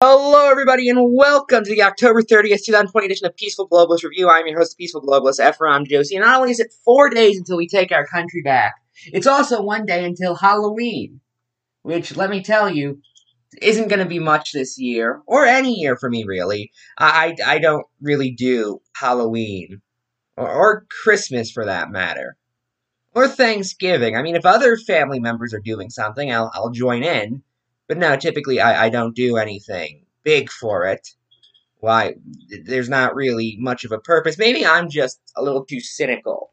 Hello, everybody, and welcome to the October 30th, 2020 edition of Peaceful Globalist Review. I'm your host, Peaceful Globalist, Ephraim Josie, and not only is it four days until we take our country back, it's also one day until Halloween, which, let me tell you, isn't going to be much this year, or any year for me, really. I, I don't really do Halloween, or, or Christmas for that matter, or Thanksgiving. I mean, if other family members are doing something, I'll, I'll join in. But no, typically I, I don't do anything big for it. Why? There's not really much of a purpose. Maybe I'm just a little too cynical.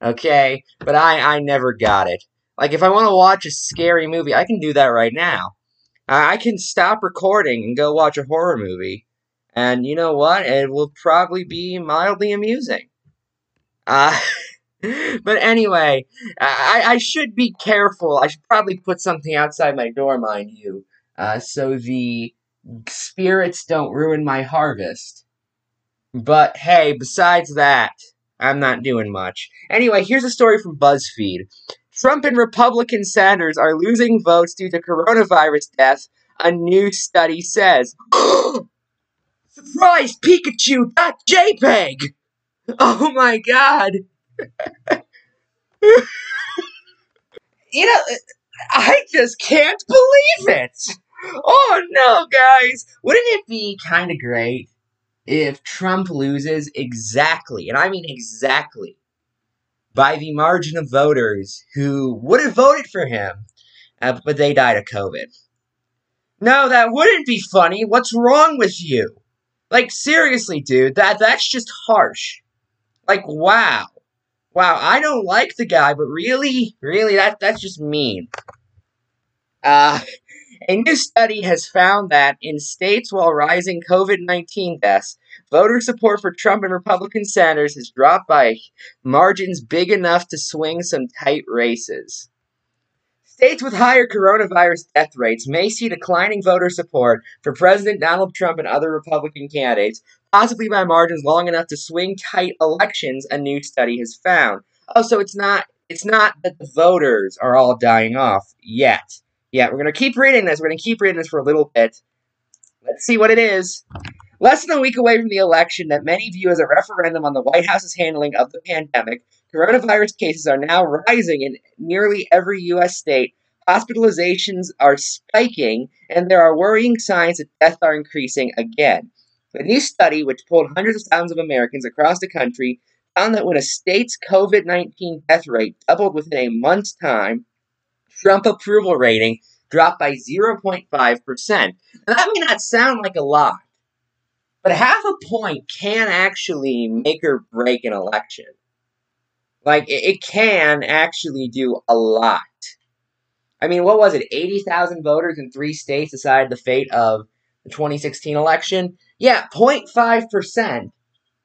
Okay? But I, I never got it. Like, if I want to watch a scary movie, I can do that right now. I, I can stop recording and go watch a horror movie. And you know what? It will probably be mildly amusing. Uh, but anyway, I, I should be careful. I should probably put something outside my door, mind you, uh, so the spirits don't ruin my harvest. But hey, besides that, I'm not doing much. Anyway, here's a story from BuzzFeed. Trump and Republican senators are losing votes due to coronavirus death, a new study says. Surprise Pikachu! JPEG! Oh my god! you know, I just can't believe it. Oh no, guys. Wouldn't it be kind of great if Trump loses exactly, and I mean exactly, by the margin of voters who would have voted for him, uh, but they died of COVID? No, that wouldn't be funny. What's wrong with you? Like seriously, dude, that that's just harsh. Like wow. Wow, I don't like the guy, but really, really, that that's just mean. Uh, a new study has found that in states while rising COVID 19 deaths, voter support for Trump and Republican senators has dropped by margins big enough to swing some tight races. States with higher coronavirus death rates may see declining voter support for President Donald Trump and other Republican candidates, possibly by margins long enough to swing tight elections, a new study has found. Oh, so it's not it's not that the voters are all dying off yet. Yeah, we're gonna keep reading this. We're gonna keep reading this for a little bit. Let's see what it is. Less than a week away from the election that many view as a referendum on the White House's handling of the pandemic, coronavirus cases are now rising in nearly every U.S. state. Hospitalizations are spiking, and there are worrying signs that deaths are increasing again. A new study, which polled hundreds of thousands of Americans across the country, found that when a state's COVID 19 death rate doubled within a month's time, Trump approval rating dropped by 0.5%. Now, that may not sound like a lot, but half a point can actually make or break an election. Like, it can actually do a lot. I mean, what was it? 80,000 voters in three states decided the fate of the 2016 election? Yeah, 0.5%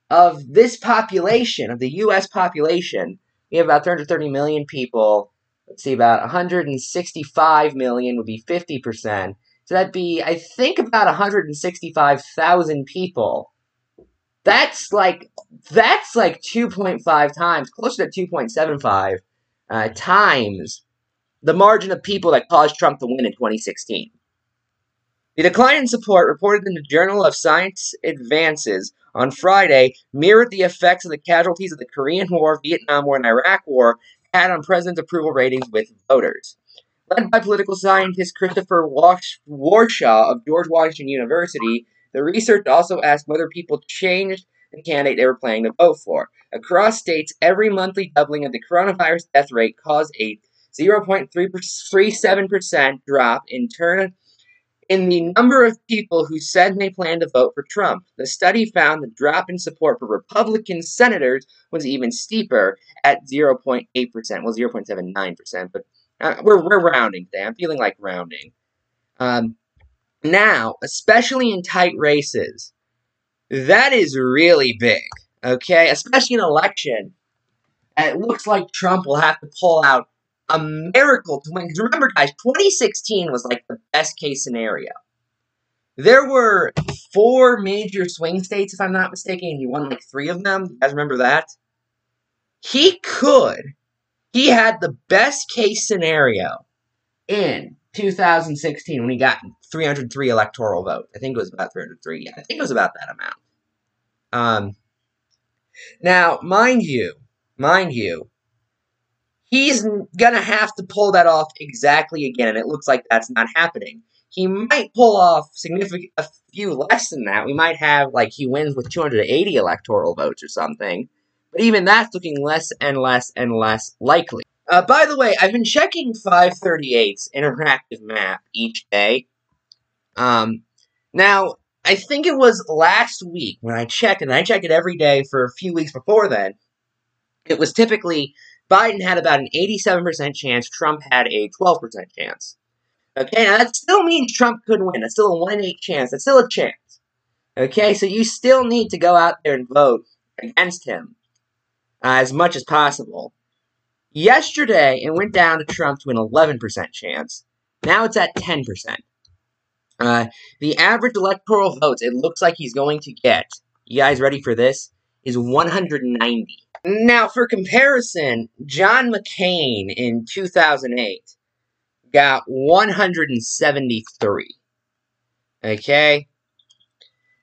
of this population, of the U.S. population, we have about 330 million people. Let's see, about 165 million would be 50%. So that'd be, I think, about 165,000 people. That's like, that's like 2.5 times, closer to 2.75 uh, times the margin of people that caused Trump to win in 2016. The decline in support reported in the Journal of Science Advances on Friday mirrored the effects of the casualties of the Korean War, Vietnam War, and Iraq War had on president's approval ratings with voters. Led by political scientist Christopher Warshaw of George Washington University, the research also asked whether people changed the candidate they were planning to vote for. Across states, every monthly doubling of the coronavirus death rate caused a 0.37% drop in turn in the number of people who said they planned to vote for Trump. The study found the drop in support for Republican senators was even steeper at 0.8%, well 0.79%, but uh, we're, we're rounding today. I'm feeling like rounding. Um, now, especially in tight races, that is really big, okay? Especially in election, it looks like Trump will have to pull out a miracle to win. Because remember, guys, 2016 was like the best case scenario. There were four major swing states, if I'm not mistaken, and he won like three of them. You guys remember that? He could. He had the best case scenario in 2016 when he got 303 electoral votes. I think it was about 303. Yeah, I think it was about that amount. Um, now, mind you, mind you, he's gonna have to pull that off exactly again, and it looks like that's not happening. He might pull off significant a few less than that. We might have like he wins with 280 electoral votes or something, but even that's looking less and less and less likely. Uh, by the way, I've been checking 538's interactive map each day. Um, now, I think it was last week when I checked, and I checked it every day for a few weeks before then. It was typically Biden had about an 87% chance, Trump had a 12% chance. Okay, now that still means Trump could win. That's still a 1 in 8 chance. That's still a chance. Okay, so you still need to go out there and vote against him uh, as much as possible. Yesterday, it went down to Trump to an 11% chance. Now it's at 10%. Uh, the average electoral votes it looks like he's going to get, you guys ready for this, is 190. Now, for comparison, John McCain in 2008 got 173. Okay?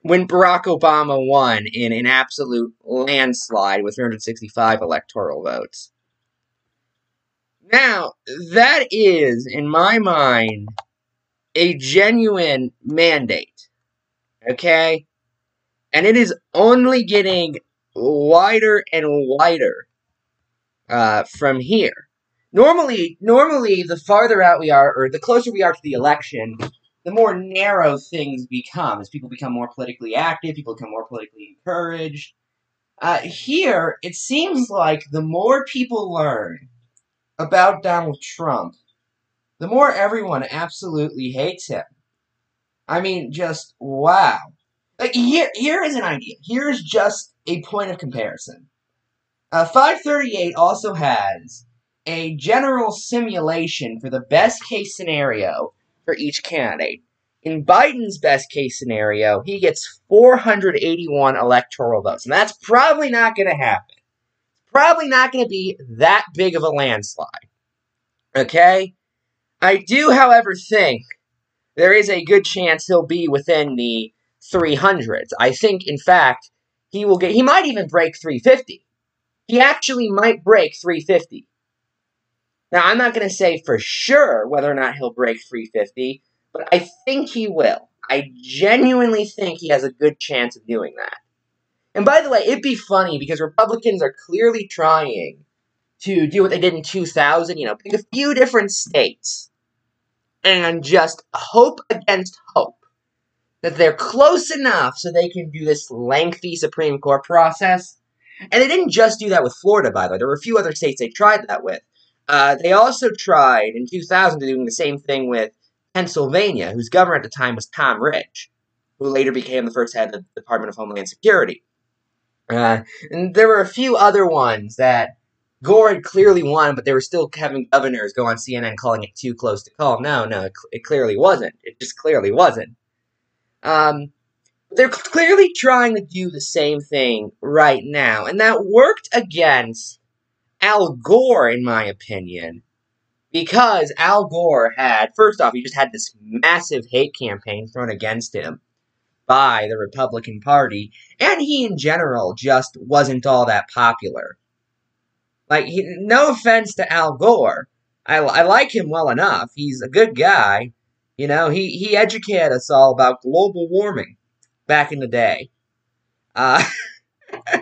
When Barack Obama won in an absolute landslide with 365 electoral votes. Now, that is, in my mind, a genuine mandate. Okay? And it is only getting wider and wider uh, from here. Normally, normally, the farther out we are, or the closer we are to the election, the more narrow things become. As people become more politically active, people become more politically encouraged. Uh, here, it seems like the more people learn about Donald Trump, the more everyone absolutely hates him. I mean, just wow. Like here, here is an idea. Here is just a point of comparison. Uh, 538 also has a general simulation for the best case scenario for each candidate. In Biden's best case scenario, he gets 481 electoral votes, and that's probably not going to happen. Probably not going to be that big of a landslide. Okay? I do, however, think there is a good chance he'll be within the 300s. I think, in fact, he will get, he might even break 350. He actually might break 350. Now, I'm not going to say for sure whether or not he'll break 350, but I think he will. I genuinely think he has a good chance of doing that. And by the way, it'd be funny because Republicans are clearly trying to do what they did in 2000, you know, pick a few different states and just hope against hope that they're close enough so they can do this lengthy Supreme Court process. And they didn't just do that with Florida, by the way. There were a few other states they tried that with. Uh, they also tried in 2000 doing the same thing with Pennsylvania, whose governor at the time was Tom Ridge, who later became the first head of the Department of Homeland Security. Uh, and there were a few other ones that Gore had clearly won, but they were still having governors go on CNN calling it too close to call. No, no, it, it clearly wasn't. It just clearly wasn't. Um, they're clearly trying to do the same thing right now, and that worked against Al Gore, in my opinion, because Al Gore had, first off, he just had this massive hate campaign thrown against him by the Republican Party, and he in general just wasn't all that popular. Like, he, no offense to Al Gore. I, I like him well enough. He's a good guy. You know, he, he educated us all about global warming back in the day. Uh,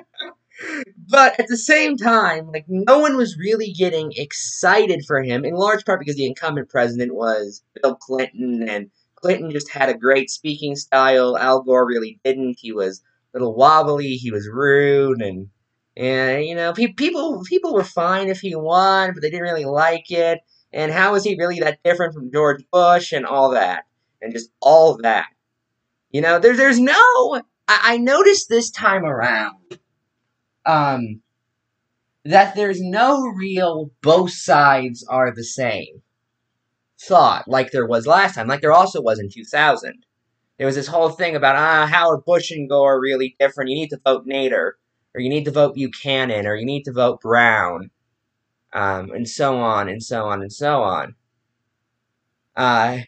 but at the same time, like, no one was really getting excited for him, in large part because the incumbent president was Bill Clinton, and Clinton just had a great speaking style. Al Gore really didn't. He was a little wobbly, he was rude, and and you know, pe- people people were fine if he won, but they didn't really like it. And how is he really that different from George Bush and all that, and just all that? You know, there's there's no. I, I noticed this time around, um, that there's no real both sides are the same thought like there was last time, like there also was in 2000. There was this whole thing about ah Howard Bush and Gore are really different. You need to vote Nader or you need to vote Buchanan, or you need to vote Brown, um, and so on and so on and so on. Uh,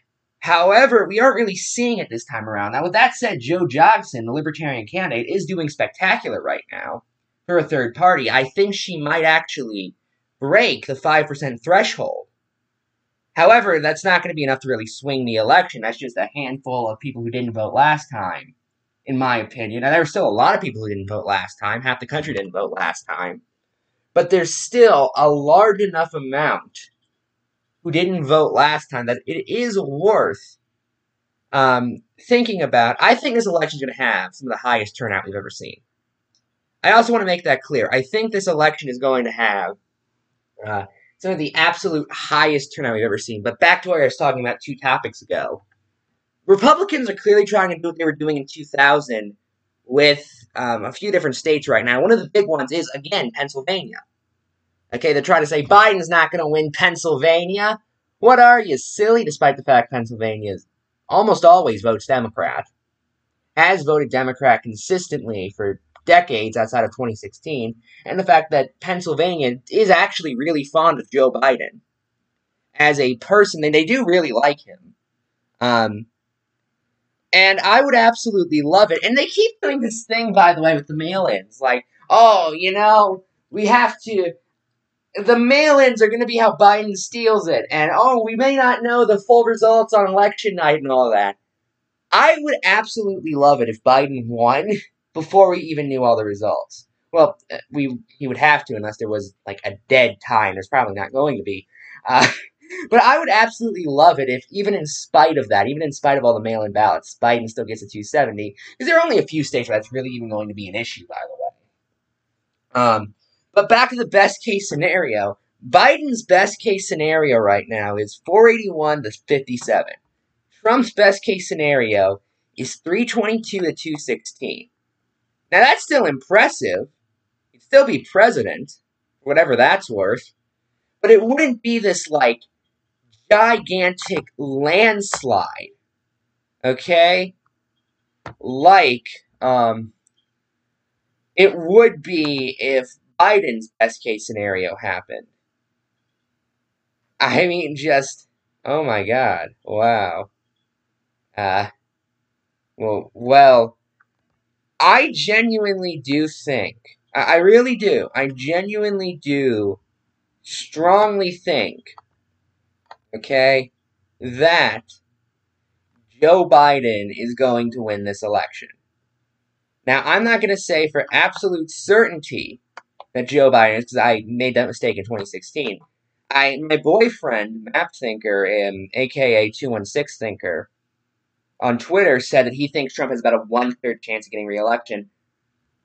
However, we aren't really seeing it this time around. Now, with that said, Jo Jorgensen, the Libertarian candidate, is doing spectacular right now for a third party. I think she might actually break the 5% threshold. However, that's not going to be enough to really swing the election. That's just a handful of people who didn't vote last time, in my opinion. And there were still a lot of people who didn't vote last time. Half the country didn't vote last time. But there's still a large enough amount who didn't vote last time that it is worth um, thinking about. I think this election is going to have some of the highest turnout we've ever seen. I also want to make that clear. I think this election is going to have uh, some of the absolute highest turnout we've ever seen. But back to what I was talking about two topics ago. Republicans are clearly trying to do what they were doing in 2000 with um, a few different states right now. One of the big ones is, again, Pennsylvania. Okay, they're trying to say Biden's not going to win Pennsylvania. What are you, silly? Despite the fact Pennsylvania almost always votes Democrat, has voted Democrat consistently for decades outside of 2016, and the fact that Pennsylvania is actually really fond of Joe Biden as a person, and they do really like him. Um, and I would absolutely love it. And they keep doing this thing, by the way, with the mail ins. Like, oh, you know, we have to the mail-ins are going to be how Biden steals it, and oh, we may not know the full results on election night and all that. I would absolutely love it if Biden won before we even knew all the results. Well, uh, we he would have to unless there was like a dead tie, and there's probably not going to be. Uh, but I would absolutely love it if, even in spite of that, even in spite of all the mail-in ballots, Biden still gets a 270 because there are only a few states where that's really even going to be an issue. By the way. Um, but back to the best case scenario. Biden's best case scenario right now is 481 to 57. Trump's best case scenario is 322 to 216. Now that's still impressive. He'd still be president, whatever that's worth. But it wouldn't be this like gigantic landslide. Okay? Like um it would be if Biden's best case scenario happened. I mean, just, oh my god, wow. Uh, well, well, I genuinely do think, I, I really do, I genuinely do strongly think, okay, that Joe Biden is going to win this election. Now, I'm not going to say for absolute certainty that Joe Biden is because I made that mistake in 2016. I my boyfriend Map Thinker, um, aka Two One Six Thinker, on Twitter said that he thinks Trump has about a one third chance of getting reelection.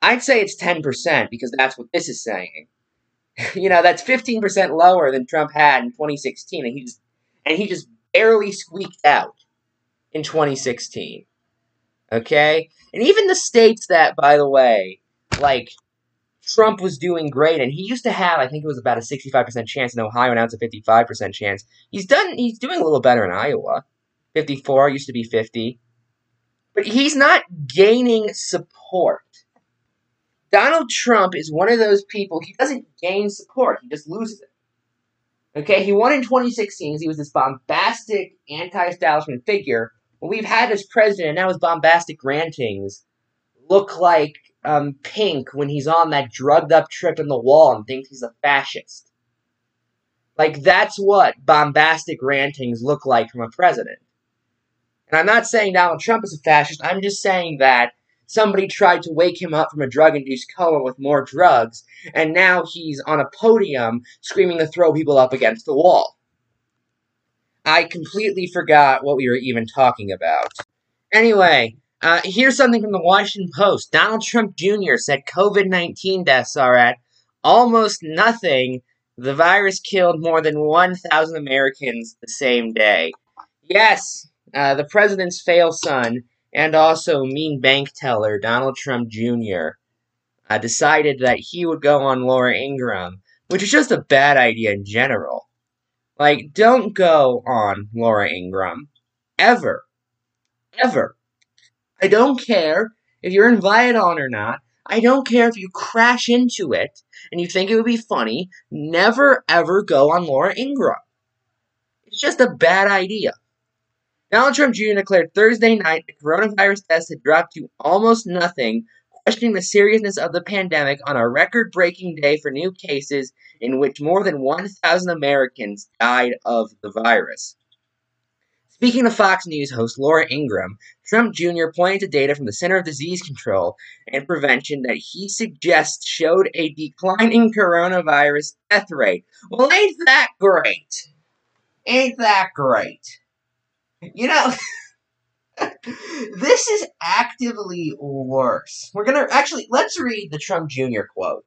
I'd say it's ten percent because that's what this is saying. you know, that's fifteen percent lower than Trump had in 2016, and he just and he just barely squeaked out in 2016. Okay, and even the states that, by the way, like Trump was doing great, and he used to have, I think it was about a 65% chance in Ohio, now it's a 55% chance. He's done, he's doing a little better in Iowa. 54 used to be 50. But he's not gaining support. Donald Trump is one of those people, he doesn't gain support, he just loses it. Okay, he won in 2016 he was this bombastic anti establishment figure. Well, we've had this president, and now his bombastic rantings look like um, Pink when he's on that drugged up trip in the wall and thinks he's a fascist. Like, that's what bombastic rantings look like from a president. And I'm not saying Donald Trump is a fascist, I'm just saying that somebody tried to wake him up from a drug induced coma with more drugs, and now he's on a podium screaming to throw people up against the wall. I completely forgot what we were even talking about. Anyway, uh, here's something from the Washington Post. Donald Trump Jr. said COVID 19 deaths are at almost nothing. The virus killed more than 1,000 Americans the same day. Yes, uh, the president's fail son and also mean bank teller Donald Trump Jr. Uh, decided that he would go on Laura Ingraham, which is just a bad idea in general. Like, don't go on Laura Ingraham. Ever. Ever. I don't care if you're invited on or not. I don't care if you crash into it and you think it would be funny. Never ever go on Laura Ingraham. It's just a bad idea. Donald Trump Jr. declared Thursday night the coronavirus deaths had dropped to almost nothing, questioning the seriousness of the pandemic on a record breaking day for new cases in which more than 1,000 Americans died of the virus. Speaking to Fox News host Laura Ingraham, Trump Jr. pointed to data from the Center of Disease Control and Prevention that he suggests showed a declining coronavirus death rate. Well, ain't that great? Ain't that great? You know, this is actively worse. We're gonna actually let's read the Trump Jr. quote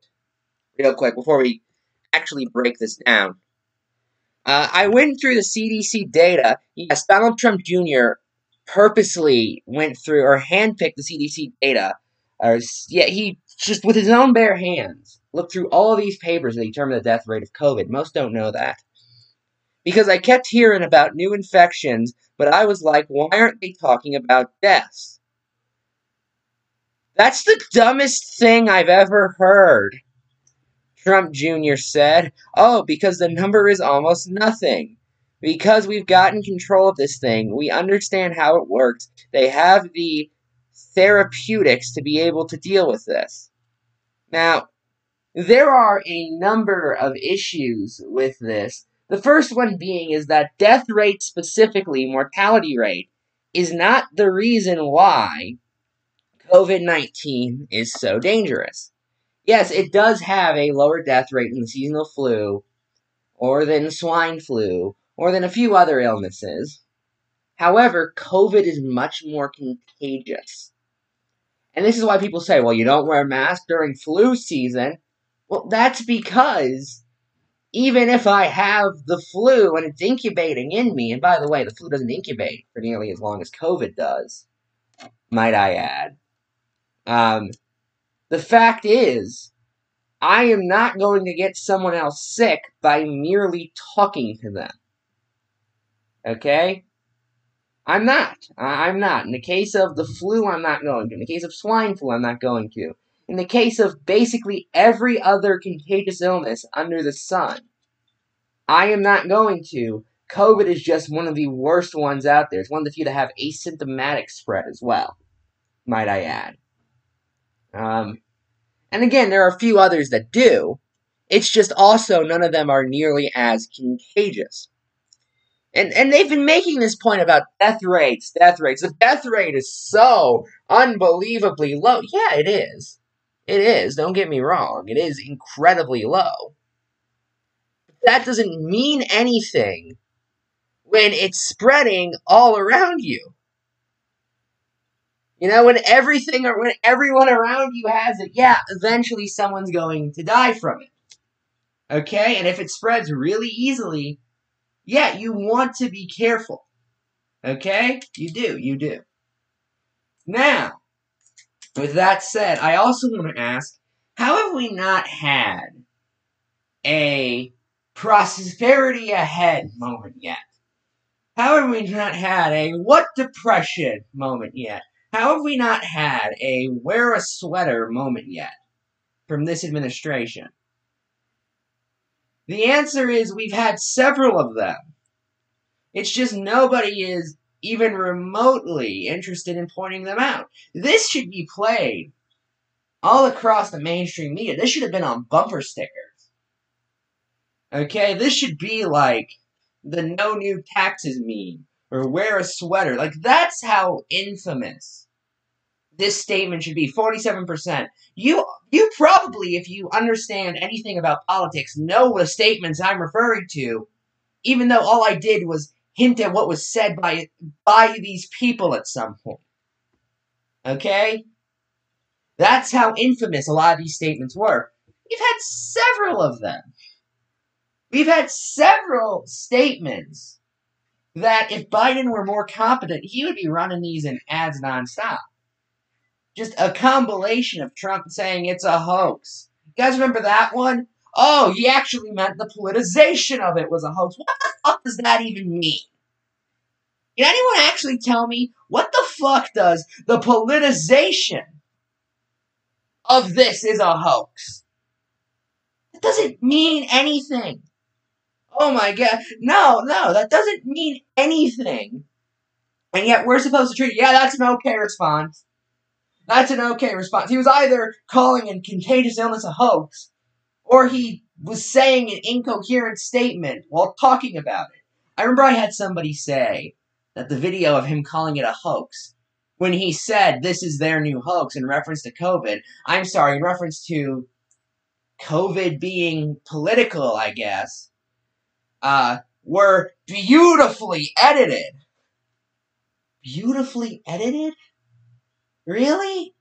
real quick before we actually break this down. Uh, I went through the CDC data. Yes, Donald Trump Jr. purposely went through or handpicked the CDC data. Or yeah, he just with his own bare hands looked through all of these papers to determine the death rate of COVID. Most don't know that because I kept hearing about new infections, but I was like, why aren't they talking about deaths? That's the dumbest thing I've ever heard. Trump Jr. said, Oh, because the number is almost nothing. Because we've gotten control of this thing, we understand how it works. They have the therapeutics to be able to deal with this. Now, there are a number of issues with this. The first one being is that death rate, specifically mortality rate, is not the reason why COVID 19 is so dangerous. Yes, it does have a lower death rate than the seasonal flu, or than swine flu, or than a few other illnesses. However, COVID is much more contagious. And this is why people say, well, you don't wear a mask during flu season. Well, that's because even if I have the flu and it's incubating in me, and by the way, the flu doesn't incubate for nearly as long as COVID does, might I add. Um, the fact is, I am not going to get someone else sick by merely talking to them. Okay? I'm not. I'm not. In the case of the flu, I'm not going to. In the case of swine flu, I'm not going to. In the case of basically every other contagious illness under the sun, I am not going to. COVID is just one of the worst ones out there. It's one of the few that have asymptomatic spread as well, might I add. Um, and again, there are a few others that do. It's just also none of them are nearly as contagious. And and they've been making this point about death rates, death rates. The death rate is so unbelievably low. Yeah, it is. It is. Don't get me wrong. It is incredibly low. But that doesn't mean anything when it's spreading all around you. You know, when everything or when everyone around you has it, yeah, eventually someone's going to die from it. Okay? And if it spreads really easily, yeah, you want to be careful. Okay? You do, you do. Now, with that said, I also want to ask how have we not had a prosperity ahead moment yet? How have we not had a what depression moment yet? How have we not had a wear a sweater moment yet from this administration? The answer is we've had several of them. It's just nobody is even remotely interested in pointing them out. This should be played all across the mainstream media. This should have been on bumper stickers. Okay, this should be like the no new taxes meme or wear a sweater. Like that's how infamous this statement should be 47%. You you probably if you understand anything about politics know the statements I'm referring to even though all I did was hint at what was said by by these people at some point. Okay? That's how infamous a lot of these statements were. We've had several of them. We've had several statements that if Biden were more competent, he would be running these in ads nonstop just a compilation of Trump saying it's a hoax. You guys remember that one? Oh, he actually meant the politicization of it was a hoax. What the fuck does that even mean? Can anyone actually tell me what the fuck does the politicization of this is a hoax? It doesn't mean anything. Oh my god. No, no, that doesn't mean anything. And yet we're supposed to treat it, yeah, that's an okay response. That's an okay response. He was either calling a contagious illness a hoax, or he was saying an incoherent statement while talking about it. I remember I had somebody say that the video of him calling it a hoax, when he said this is their new hoax in reference to COVID, I'm sorry, in reference to COVID being political, I guess, uh, were beautifully edited. Beautifully edited? Really?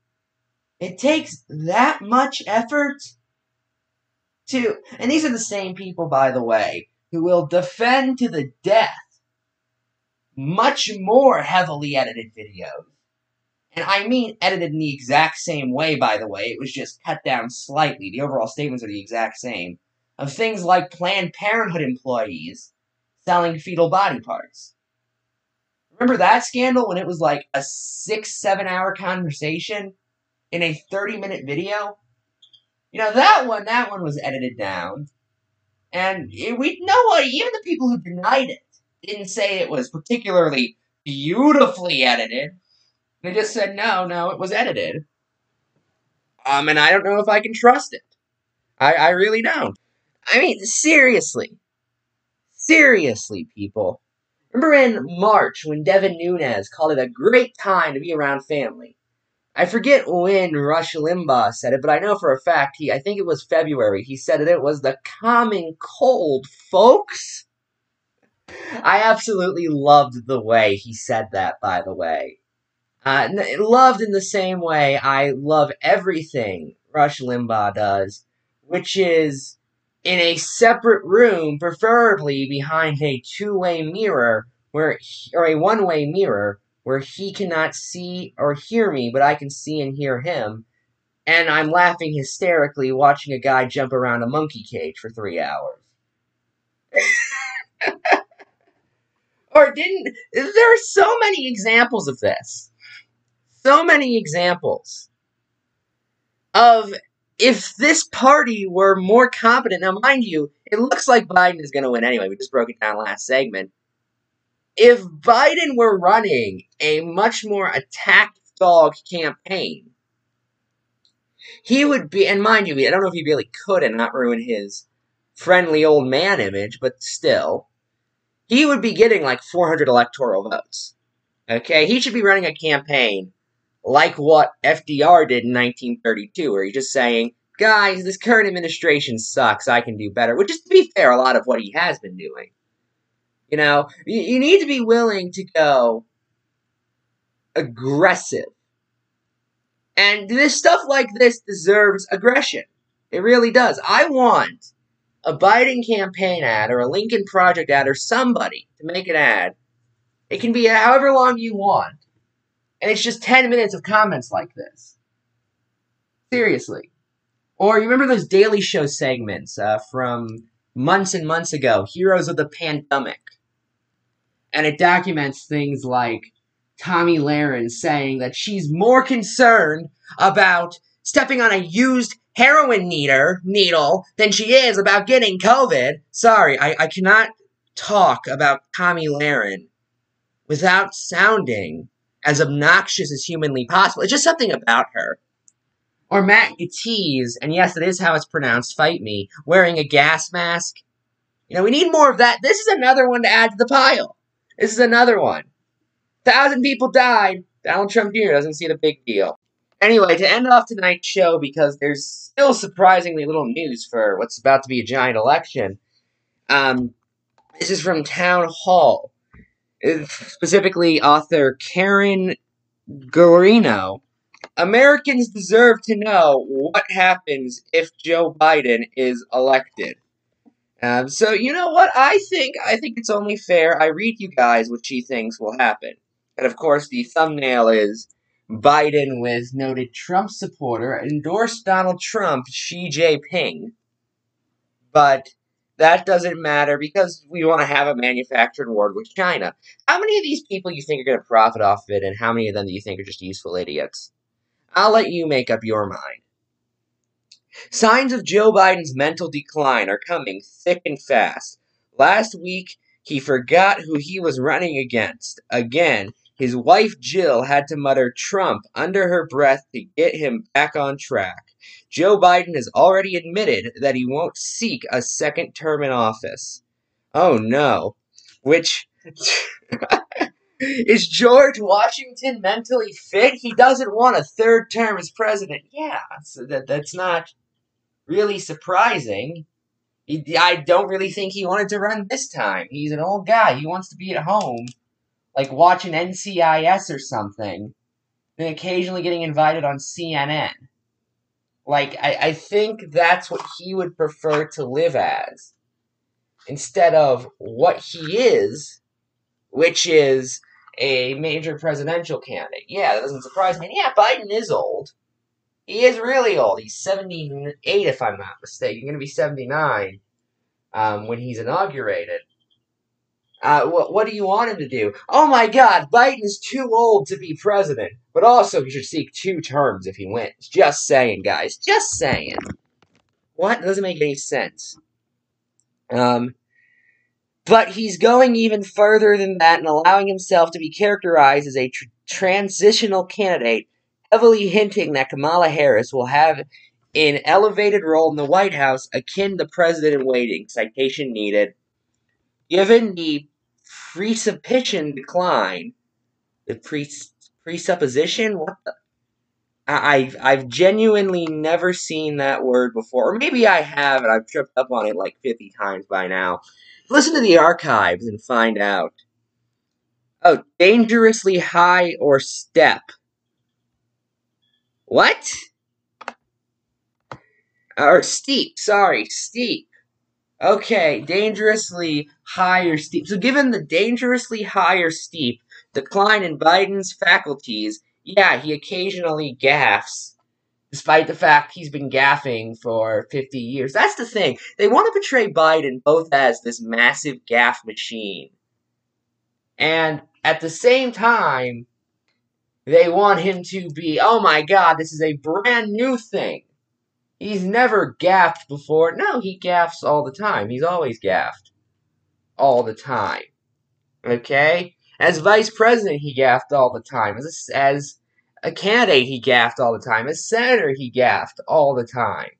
It takes that much effort to. And these are the same people, by the way, who will defend to the death much more heavily edited videos. And I mean edited in the exact same way, by the way. It was just cut down slightly. The overall statements are the exact same. Of things like Planned Parenthood employees selling fetal body parts. Remember that scandal when it was like a six, seven hour conversation in a 30 minute video? You know, that one, that one was edited down. And it, we know what, even the people who denied it didn't say it was particularly beautifully edited. They just said, no, no, it was edited. Um, and I don't know if I can trust it. I, I really don't. I mean, seriously. Seriously, people. Remember in March when Devin Nunes called it a great time to be around family? I forget when Rush Limbaugh said it, but I know for a fact he, I think it was February, he said it, it was the common cold, folks. I absolutely loved the way he said that, by the way. Uh, loved in the same way I love everything Rush Limbaugh does, which is in a separate room, preferably behind a two-way mirror, where or a one-way mirror where he cannot see or hear me, but I can see and hear him. And I'm laughing hysterically watching a guy jump around a monkey cage for three hours. or didn't there are so many examples of this so many examples of if this party were more competent. Now, mind you, it looks like Biden is going to win anyway. We just broke it down last segment. If Biden were running a much more attack dog campaign, he would be, and mind you, I don't know if he really could and not ruin his friendly old man image, but still, he would be getting like 400 electoral votes. Okay, he should be running a campaign like what FDR did in 1932, where he's just saying, guys, this current administration sucks, I can do better. Which is, to be fair, a lot of what he has been doing. You know, you, you need to be willing to go aggressive. And this stuff like this deserves aggression. It really does. I want a Biden campaign ad or a Lincoln Project ad or somebody to make an ad. It can be however long you want and it's just 10 minutes of comments like this. Seriously. Or you remember those Daily Show segments uh, from months and months ago, Heroes of the Pandemic? And it documents things like Tomi Lahren saying that she's more concerned about stepping on a used heroin needle, needle than she is about getting COVID. Sorry, I, I cannot talk about Tomi Lahren without sounding as obnoxious as humanly possible. It's just something about her. Or Matt Gaetz, and yes, it is how it's pronounced, fight me, wearing a gas mask. You know, we need more of that. This is another one to add to the pile. This is another one. Thousand people died. Donald Trump Jr. doesn't see the big deal. Anyway, to end off tonight's show, because there's still surprisingly little news for what's about to be a giant election, um, this is from Town Hall specifically author Karen Guarino. Americans deserve to know what happens if Joe Biden is elected. Um, so you know what I think? I think it's only fair I read you guys what she thinks will happen. And of course, the thumbnail is Biden with noted Trump supporter endorsed Donald Trump, Xi Jinping. But that doesn't matter because we want to have a manufactured war with China. How many of these people you think are going to profit off of it, and how many of them do you think are just useful idiots? I'll let you make up your mind. Signs of Joe Biden's mental decline are coming thick and fast. Last week, he forgot who he was running against. Again, his wife Jill had to mutter Trump under her breath to get him back on track. Joe Biden has already admitted that he won't seek a second term in office. Oh no. Which. Is George Washington mentally fit? He doesn't want a third term as president. Yeah, so that, that's not really surprising. He, I don't really think he wanted to run this time. He's an old guy. He wants to be at home, like watching NCIS or something, and occasionally getting invited on CNN. Like, I, I think that's what he would prefer to live as. Instead of what he is, which is a major presidential candidate. Yeah, that doesn't surprise me. And yeah, Biden is old. He is really old. He's 78, if I'm not mistaken. He's going to be 79 um, when he's inaugurated. Uh, what, what do you want him to do? Oh my god, Biden's too old to be president. But also, he should seek two terms if he wins. Just saying, guys. Just saying. What? Doesn't make any sense. Um, but he's going even further than that and allowing himself to be characterized as a tr- transitional candidate, heavily hinting that Kamala Harris will have an elevated role in the White House akin to president in waiting. Citation needed. Given the presupposition decline, the pres- presupposition, what the? I've I've genuinely never seen that word before, or maybe I have, and I've tripped up on it like fifty times by now. Listen to the archives and find out. Oh, dangerously high or step. What? Or steep, sorry, steep. Okay, dangerously high or steep. So, given the dangerously high or steep decline in Biden's faculties, yeah, he occasionally gaffes despite the fact he's been gaffing for 50 years. That's the thing. They want to portray Biden both as this massive gaff machine. And at the same time, they want him to be, oh my god, this is a brand new thing. He's never gaffed before. No, he gaffs all the time. He's always gaffed. All the time. Okay? As vice president, he gaffed all the time. As, as a candidate he gaffed all the time. As senator he gaffed all the time.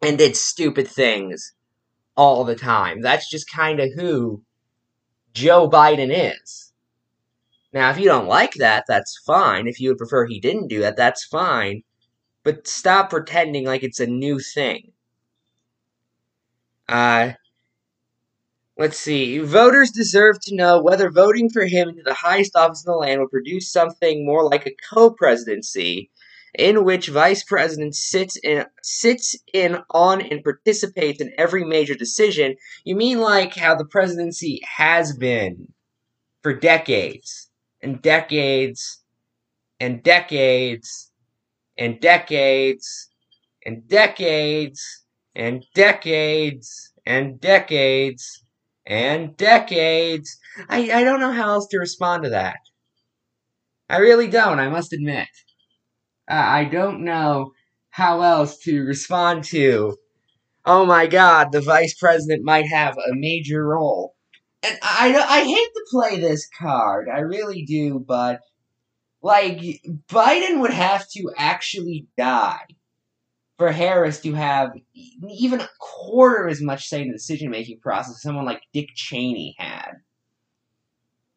And did stupid things all the time. That's just kind of who Joe Biden is. Now, if you don't like that, that's fine. If you would prefer he didn't do that, that's fine. But stop pretending like it's a new thing. Uh, Let's see. Voters deserve to know whether voting for him into the highest office in the land will produce something more like a co-presidency, in which vice president sits in sits in on and participates in every major decision. You mean like how the presidency has been for decades and decades and decades and decades and decades and decades and decades and decades. I, I don't know how else to respond to that. I really don't, I must admit. Uh, I don't know how else to respond to. Oh my god, the vice president might have a major role. And I, I hate to play this card, I really do, but, like, Biden would have to actually die for Harris to have even a quarter as much say in the decision making process as someone like Dick Cheney had.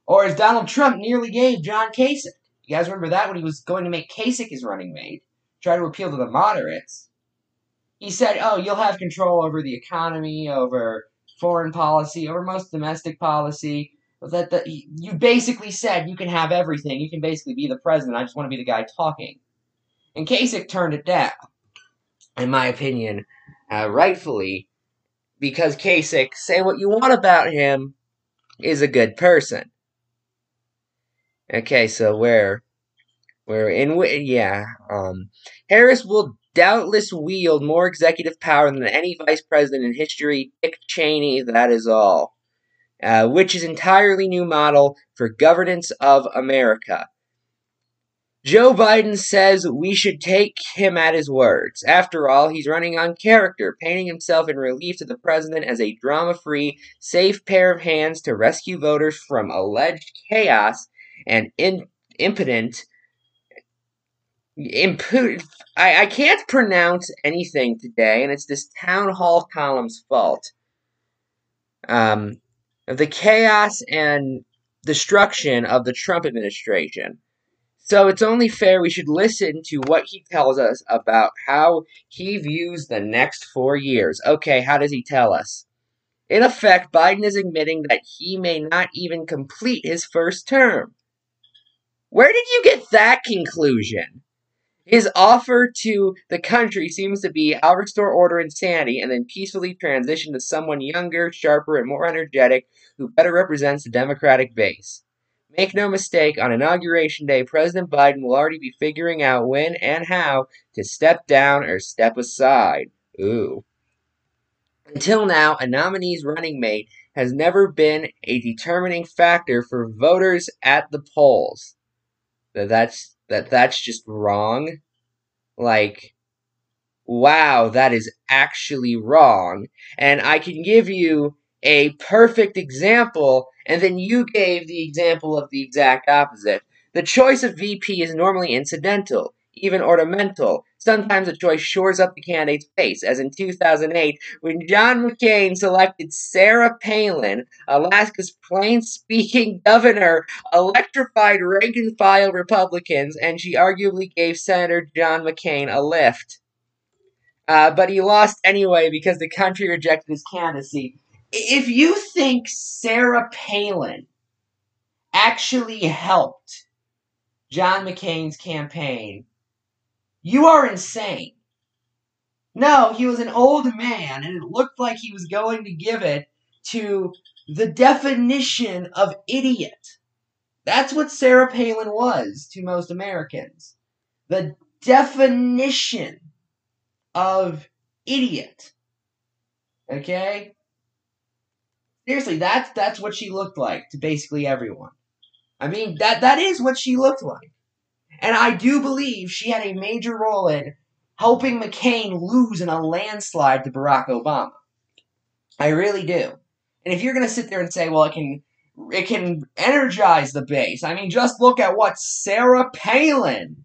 Or as Donald Trump nearly gave John Kasich. You guys remember that when he was going to make Kasich his running mate, try to appeal to the moderates. He said, "Oh, you'll have control over the economy, over foreign policy, over most domestic policy. That the, you basically said you can have everything. You can basically be the president. I just want to be the guy talking." And Kasich turned it down in my opinion, uh, rightfully, because Kasich, say what you want about him, is a good person. Okay, so where, where in yeah, um, Harris will doubtless wield more executive power than any vice president in history. Dick Cheney, that is all. Uh, which is entirely new model for governance of America. Joe Biden says we should take him at his words. After all, he's running on character, painting himself in relief to the president as a drama free, safe pair of hands to rescue voters from alleged chaos and in, impotent. Impu- I, I can't pronounce anything today, and it's this town hall column's fault. Um, the chaos and destruction of the Trump administration. So it's only fair we should listen to what he tells us about how he views the next four years. Okay, how does he tell us? In effect, Biden is admitting that he may not even complete his first term. Where did you get that conclusion? His offer to the country seems to be I'll restore order and sanity and then peacefully transition to someone younger, sharper, and more energetic who better represents the Democratic base. Make no mistake, on Inauguration Day, President Biden will already be figuring out when and how to step down or step aside. Ooh. Until now, a nominee's running mate has never been a determining factor for voters at the polls. That's that that's just wrong. Like wow, that is actually wrong. And I can give you a perfect example, and then you gave the example of the exact opposite. The choice of VP is normally incidental, even ornamental. Sometimes a choice shores up the candidate's face, as in 2008 when John McCain selected Sarah Palin, Alaska's plain speaking governor, electrified rank and file Republicans, and she arguably gave Senator John McCain a lift. Uh, but he lost anyway because the country rejected his candidacy. If you think Sarah Palin actually helped John McCain's campaign, you are insane. No, he was an old man, and it looked like he was going to give it to the definition of idiot. That's what Sarah Palin was to most Americans. The definition of idiot. Okay? Seriously, that's that's what she looked like to basically everyone. I mean, that that is what she looked like. And I do believe she had a major role in helping McCain lose in a landslide to Barack Obama. I really do. And if you're going to sit there and say, well, it can it can energize the base. I mean, just look at what Sarah Palin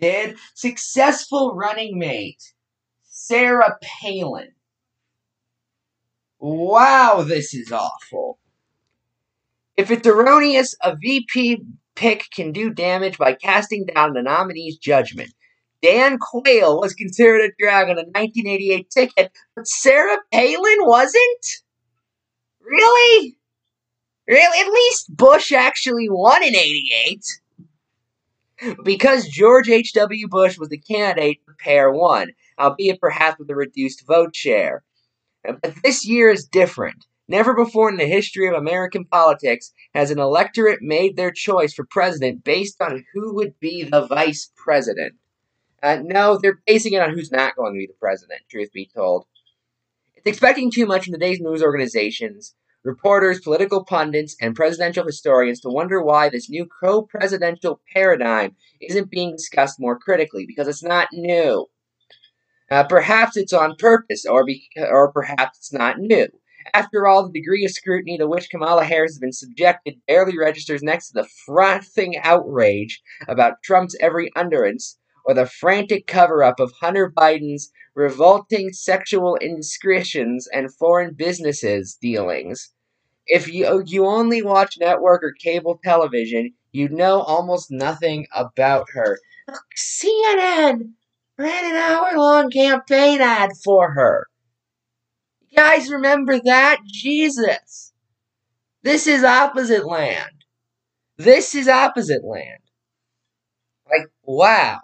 did. Successful running mate. Sarah Palin. Wow, this is awful. If it's erroneous, a VP pick can do damage by casting down the nominee's judgment. Dan Quayle was considered a drag on a 1988 ticket, but Sarah Palin wasn't? Really? Really? At least Bush actually won in 88. Because George H.W. Bush was the candidate, the pair won, albeit perhaps with a reduced vote share. But this year is different. Never before in the history of American politics has an electorate made their choice for president based on who would be the vice president. Uh, no, they're basing it on who's not going to be the president, truth be told. It's expecting too much from today's news organizations, reporters, political pundits, and presidential historians to wonder why this new co presidential paradigm isn't being discussed more critically, because it's not new. Uh, perhaps it's on purpose, or, be- or perhaps it's not new. After all, the degree of scrutiny to which Kamala Harris has been subjected barely registers next to the frothing outrage about Trump's every utterance or the frantic cover up of Hunter Biden's revolting sexual indiscretions and foreign businesses dealings. If you, you only watch network or cable television, you know almost nothing about her. CNN ran an hour long campaign ad for her. Guys remember that? Jesus. This is opposite land. This is opposite land. Like, wow.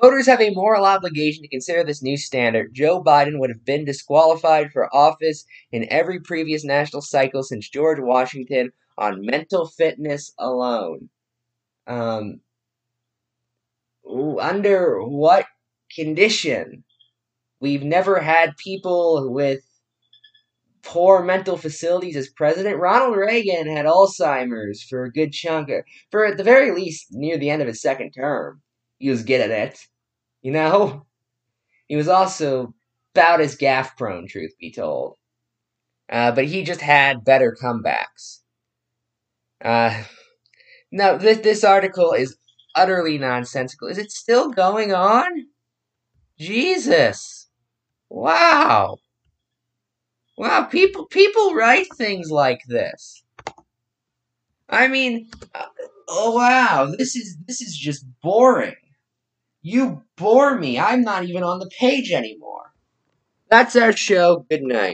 Voters have a moral obligation to consider this new standard. Joe Biden would have been disqualified for office in every previous national cycle since George Washington on mental fitness alone. Um, under what condition? We've never had people with poor mental facilities as president. Ronald Reagan had Alzheimer's for a good chunk of, for at the very least near the end of his second term. He was good at it. You know? He was also about as gaffe prone, truth be told. Uh, but he just had better comebacks. Uh, Now, this, this article is utterly nonsensical. Is it still going on? Jesus. Wow. Wow, people people write things like this. I mean, uh, oh wow, this is this is just boring. You bore me. I'm not even on the page anymore. That's our show. Good night.